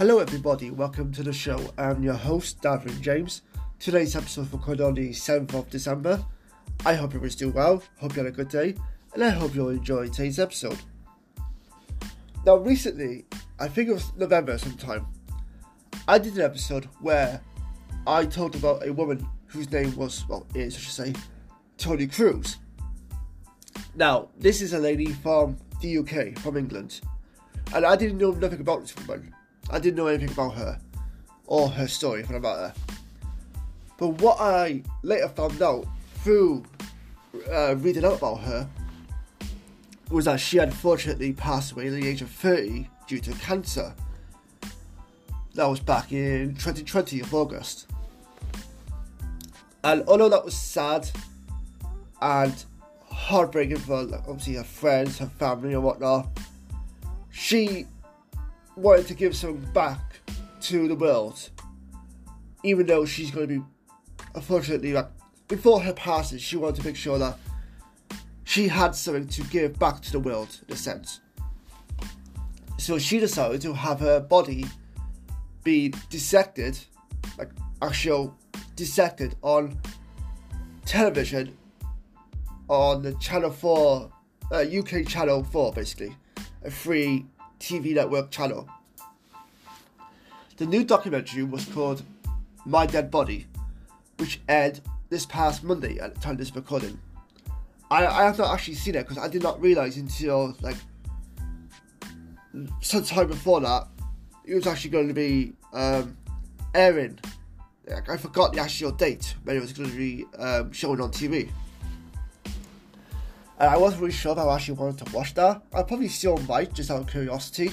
Hello, everybody. Welcome to the show. I'm your host, Davin James. Today's episode was recorded on the 7th of December. I hope everyone's doing well. Hope you had a good day, and I hope you'll enjoy today's episode. Now, recently, I think it was November sometime, I did an episode where I talked about a woman whose name was, well, is, I should say, Toni Crews. Now, this is a lady from the UK, from England, and I didn't know nothing about this woman. I didn't know anything about her or her story, anything about her. But what I later found out through uh, reading out about her was that she unfortunately passed away at the age of 30 due to cancer. That was back in 2020 of August. And although that was sad and heartbreaking for obviously her friends, her family, and whatnot, she wanted to give something back to the world. Even though she's going to be, unfortunately, like before her passing, she wanted to make sure that she had something to give back to the world in a sense. So she decided to have her body be dissected, like actual dissected on television on the Channel 4, uh, UK Channel 4, basically, a free TV network channel. The new documentary was called My Dead Body, which aired this past Monday at the time of this recording. I, I have not actually seen it because I did not realize until like some time before that it was actually going to be um, airing. Like, I forgot the actual date when it was going to be um, shown on TV. And I wasn't really sure if I actually wanted to watch that. I probably still might, just out of curiosity.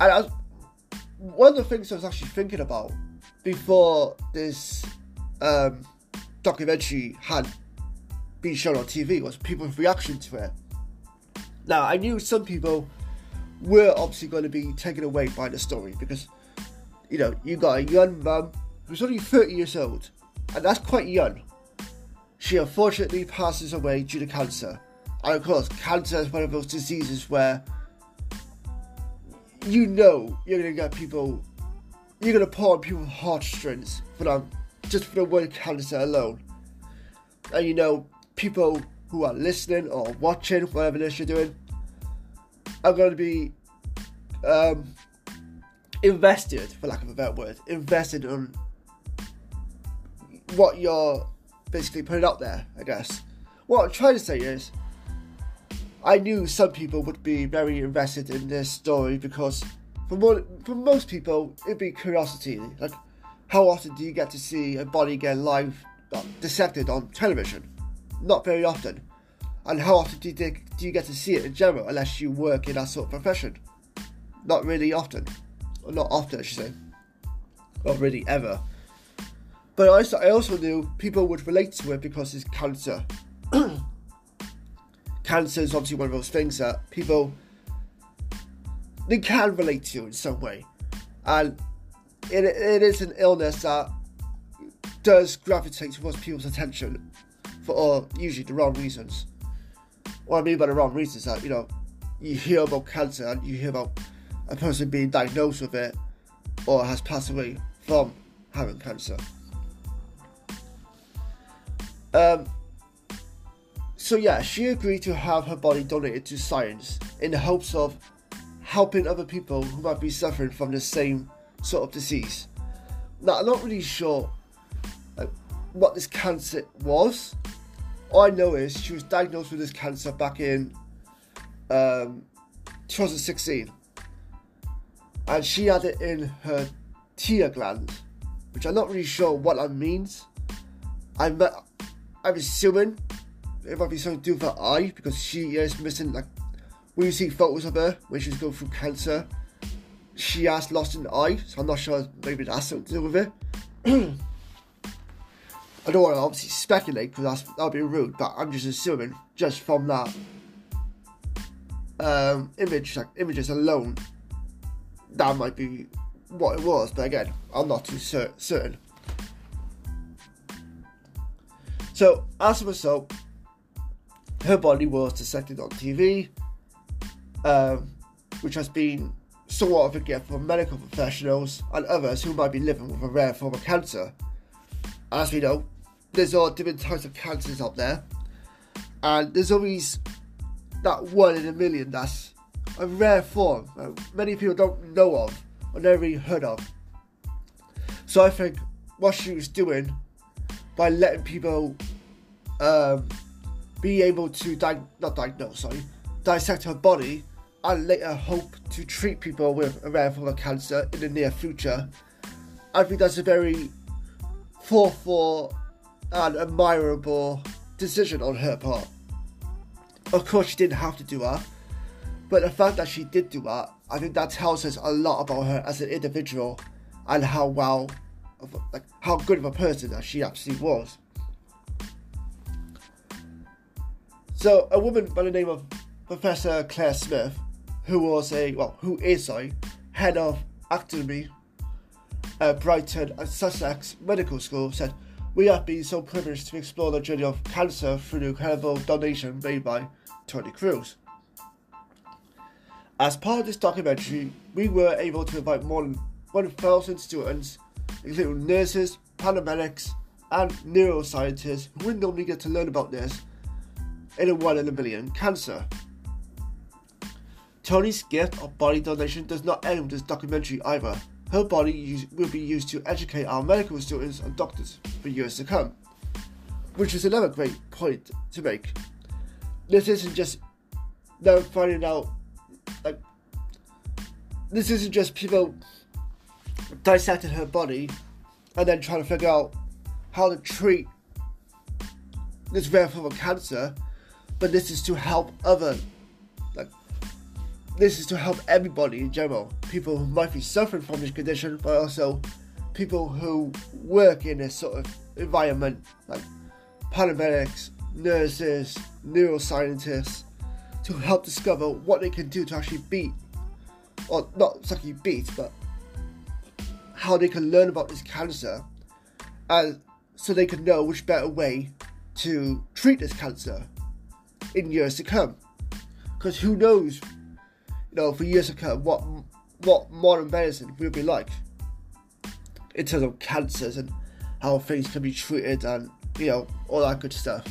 And I was, one of the things I was actually thinking about before this um, documentary had been shown on TV was people's reaction to it. Now, I knew some people were obviously going to be taken away by the story because, you know, you got a young mum who's only 30 years old, and that's quite young. She unfortunately passes away due to cancer. And of course, cancer is one of those diseases where you know you're going to get people, you're going to pull on people's heartstrings for them, just for the word cancer alone. And you know, people who are listening or watching, whatever it is you're doing, are going to be um, invested, for lack of a better word, invested on what you're basically put it out there, I guess. What I'm trying to say is, I knew some people would be very invested in this story because, for, more, for most people, it'd be curiosity. Like, how often do you get to see a body get live uh, dissected on television? Not very often. And how often do you, do you get to see it in general, unless you work in that sort of profession? Not really often. Or not often, I should say. Not really ever. But I also, I also knew people would relate to it because it's cancer. cancer is obviously one of those things that people they can relate to in some way, and it, it is an illness that does gravitate towards people's attention for usually the wrong reasons. What I mean by the wrong reasons is that you know you hear about cancer and you hear about a person being diagnosed with it or has passed away from having cancer. Um, so yeah, she agreed to have her body donated to science in the hopes of helping other people who might be suffering from the same sort of disease. Now, I'm not really sure uh, what this cancer was. All I know is she was diagnosed with this cancer back in um, 2016, and she had it in her tear gland, which I'm not really sure what that means. I'm I'm assuming it might be something to do with her eye because she is missing like when you see photos of her when she's going through cancer, she has lost an eye, so I'm not sure maybe that's something to do with it. I don't want to obviously speculate because that's that'd be rude, but I'm just assuming just from that um, image, like images alone, that might be what it was. But again, I'm not too cer- certain. So, as a result, her body was dissected on TV, um, which has been somewhat of a gift for medical professionals and others who might be living with a rare form of cancer. As we know, there's all different types of cancers out there, and there's always that one in a million that's a rare form that many people don't know of or never even heard of. So I think what she was doing by letting people um, be able to di- not diagnose, sorry, dissect her body and later hope to treat people with a rare form of cancer in the near future. I think that's a very thoughtful and admirable decision on her part. Of course, she didn't have to do that, but the fact that she did do that, I think that tells us a lot about her as an individual and how well, like how good of a person that she actually was. So, a woman by the name of Professor Claire Smith who was a well, who is a head of academy at Brighton and Sussex Medical School, said, "We have been so privileged to explore the journey of cancer through the incredible donation made by Toni Crews." As part of this documentary, we were able to invite more than 1,000 students, including nurses, paramedics, and neuroscientists who would normally get to learn about this in a one in a million cancer. Toni's gift of body donation does not end with this documentary either. Her body use, will be used to educate our medical students and doctors for years to come. Which is another great point to make. This isn't just them finding out, like, this isn't just people dissecting her body and then trying to figure out how to treat this rare form of cancer, but this is to help other like, this is to help everybody in general. People who might be suffering from this condition, but also people who work in this sort of environment, like paramedics, nurses, neuroscientists, to help discover what they can do to actually beat, or not exactly beat, but how they can learn about this cancer, and so they can know which better way to treat this cancer in years to come. Because who knows you know, for years to come, what what modern medicine will be like in terms of cancers and how things can be treated and you know all that good stuff.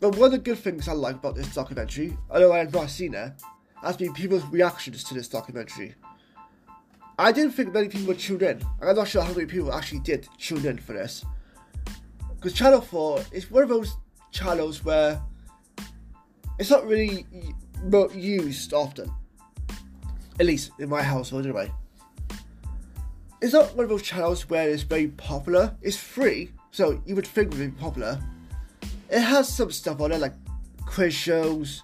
But one of the good things I like about this documentary, although I have not seen it, has been people's reactions to this documentary. I didn't think many people would tune in, I'm not sure how many people actually did tune in for this. Because Channel 4 is one of those channels where it's not really used often. At least in my household, anyway. It's not one of those channels where it's very popular. It's free, so you would think it would be popular. It has some stuff on it, like quiz shows,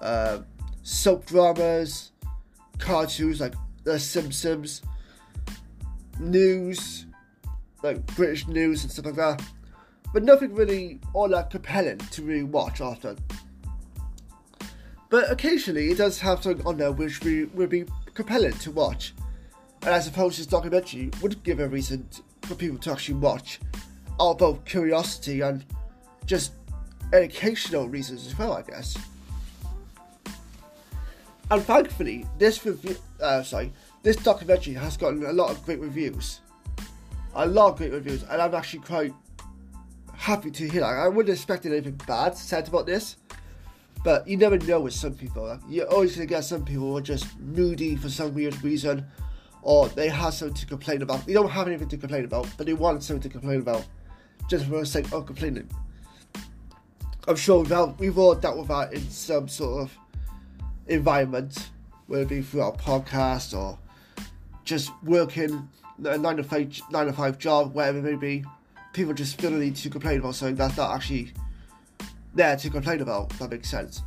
uh, soap dramas, cartoons like The Simpsons, news, like British news and stuff like that. But nothing really all that compelling to really watch often. But occasionally it does have something on there which we, would be compelling to watch. And I suppose this documentary would give a reason for people to actually watch, out both curiosity and just educational reasons as well, I guess. And thankfully, this review, uh, sorry, this documentary has gotten a lot of great reviews, a lot of great reviews, and I'm actually quite happy to hear that. I wouldn't expect anything bad said about this, but you never know with some people. You're always gonna get some people who are just moody for some weird reason, or they have something to complain about. They don't have anything to complain about, but they want something to complain about, just for the sake of complaining. I'm sure we've, all, we've all dealt with that in some sort of environment, whether it be through our podcast or just working a nine to five nine to five job, whatever it may be. People just feel the need to complain about something that's not actually there to complain about, that makes sense.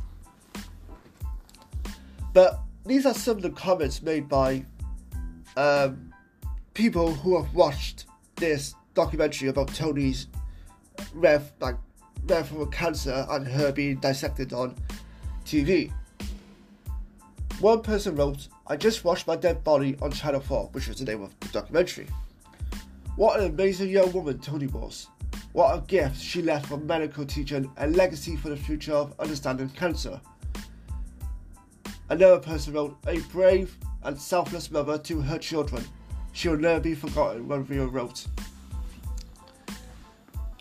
But these are some of the comments made by um, people who have watched this documentary about Toni's rare, like, form of cancer and her being dissected on TV. One person wrote, I just watched my dead body on Channel 4, which was the name of the documentary. What an amazing young woman Toni was. What a gift she left for medical teaching, a legacy for the future of understanding cancer. Another person wrote, a brave and selfless mother to her children. She will never be forgotten, one viewer wrote.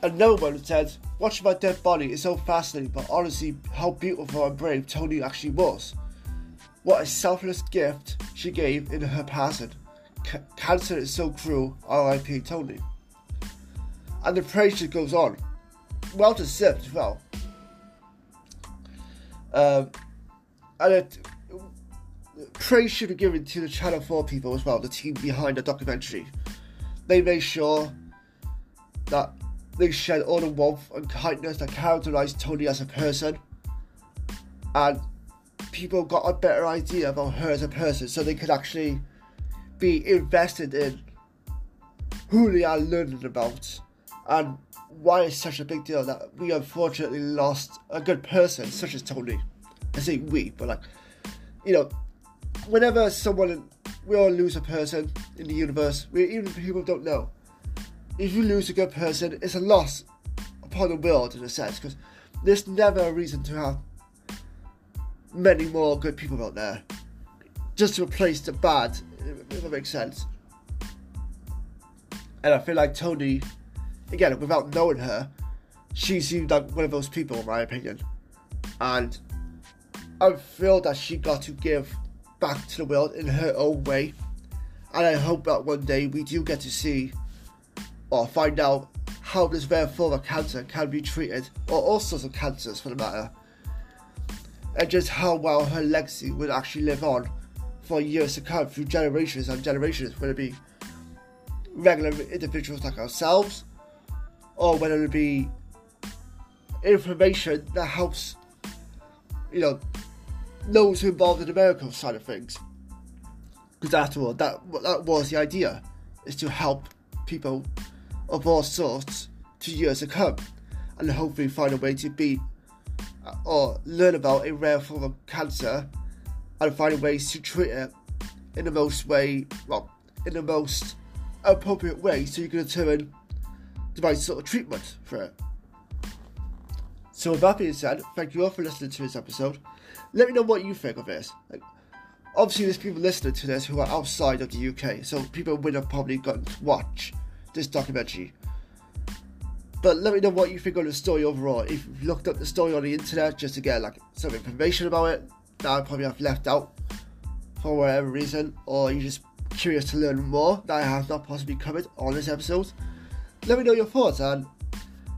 Another one said, watching my dead body is so fascinating, but honestly, how beautiful and brave Toni actually was. What a selfless gift she gave in her passing. C- cancer is so cruel, R.I.P. Toni. And the praise just goes on. Well deserved as well. Um, and it, praise should be given to the Channel 4 people as well, the team behind the documentary. They made sure that they shed all the warmth and kindness that characterized Toni as a person. And people got a better idea about her as a person so they could actually be invested in who they are learning about and why it's such a big deal that we unfortunately lost a good person such as Toni. I say we, but like, you know, whenever someone, we all lose a person in the universe, we, even people don't know. If you lose a good person, it's a loss upon the world in a sense, because there's never a reason to have many more good people out there just to replace the bad, if that makes sense. And I feel like Toni, again, without knowing her, she seemed like one of those people, in my opinion. And I feel that she got to give back to the world in her own way. And I hope that one day we do get to see or find out how this rare form of cancer can be treated, or all sorts of cancers for the matter, and just how well her legacy will actually live on for years to come through generations and generations, whether it be regular individuals like ourselves, or whether it be information that helps, you know, those who involved in the medical side of things. Because after all, that that was the idea, is to help people of all sorts to years to come, and hopefully find a way to beat or learn about a rare form of cancer and find ways to treat it in the most way, well, in the most appropriate way so you can determine the right sort of treatment for it. So with that being said, thank you all for listening to this episode. Let me know what you think of this. Like, obviously, there's people listening to this who are outside of the UK, so people would have probably gotten to watch this documentary. But let me know what you think of the story overall. If you've looked up the story on the internet just to get like some information about it that I probably have left out for whatever reason, or you're just curious to learn more that I have not possibly covered on this episode, let me know your thoughts and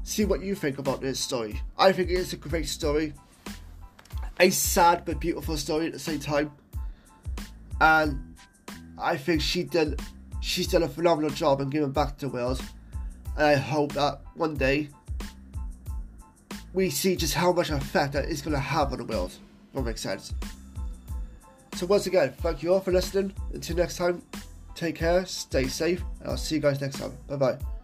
see what you think about this story. I think it is a great story, a sad but beautiful story at the same time, and I think she did she's done a phenomenal job in giving back to world. And I hope that one day we see just how much effect that is going to have on the world. That makes sense. So once again, thank you all for listening. Until next time, take care, stay safe, and I'll see you guys next time. Bye bye.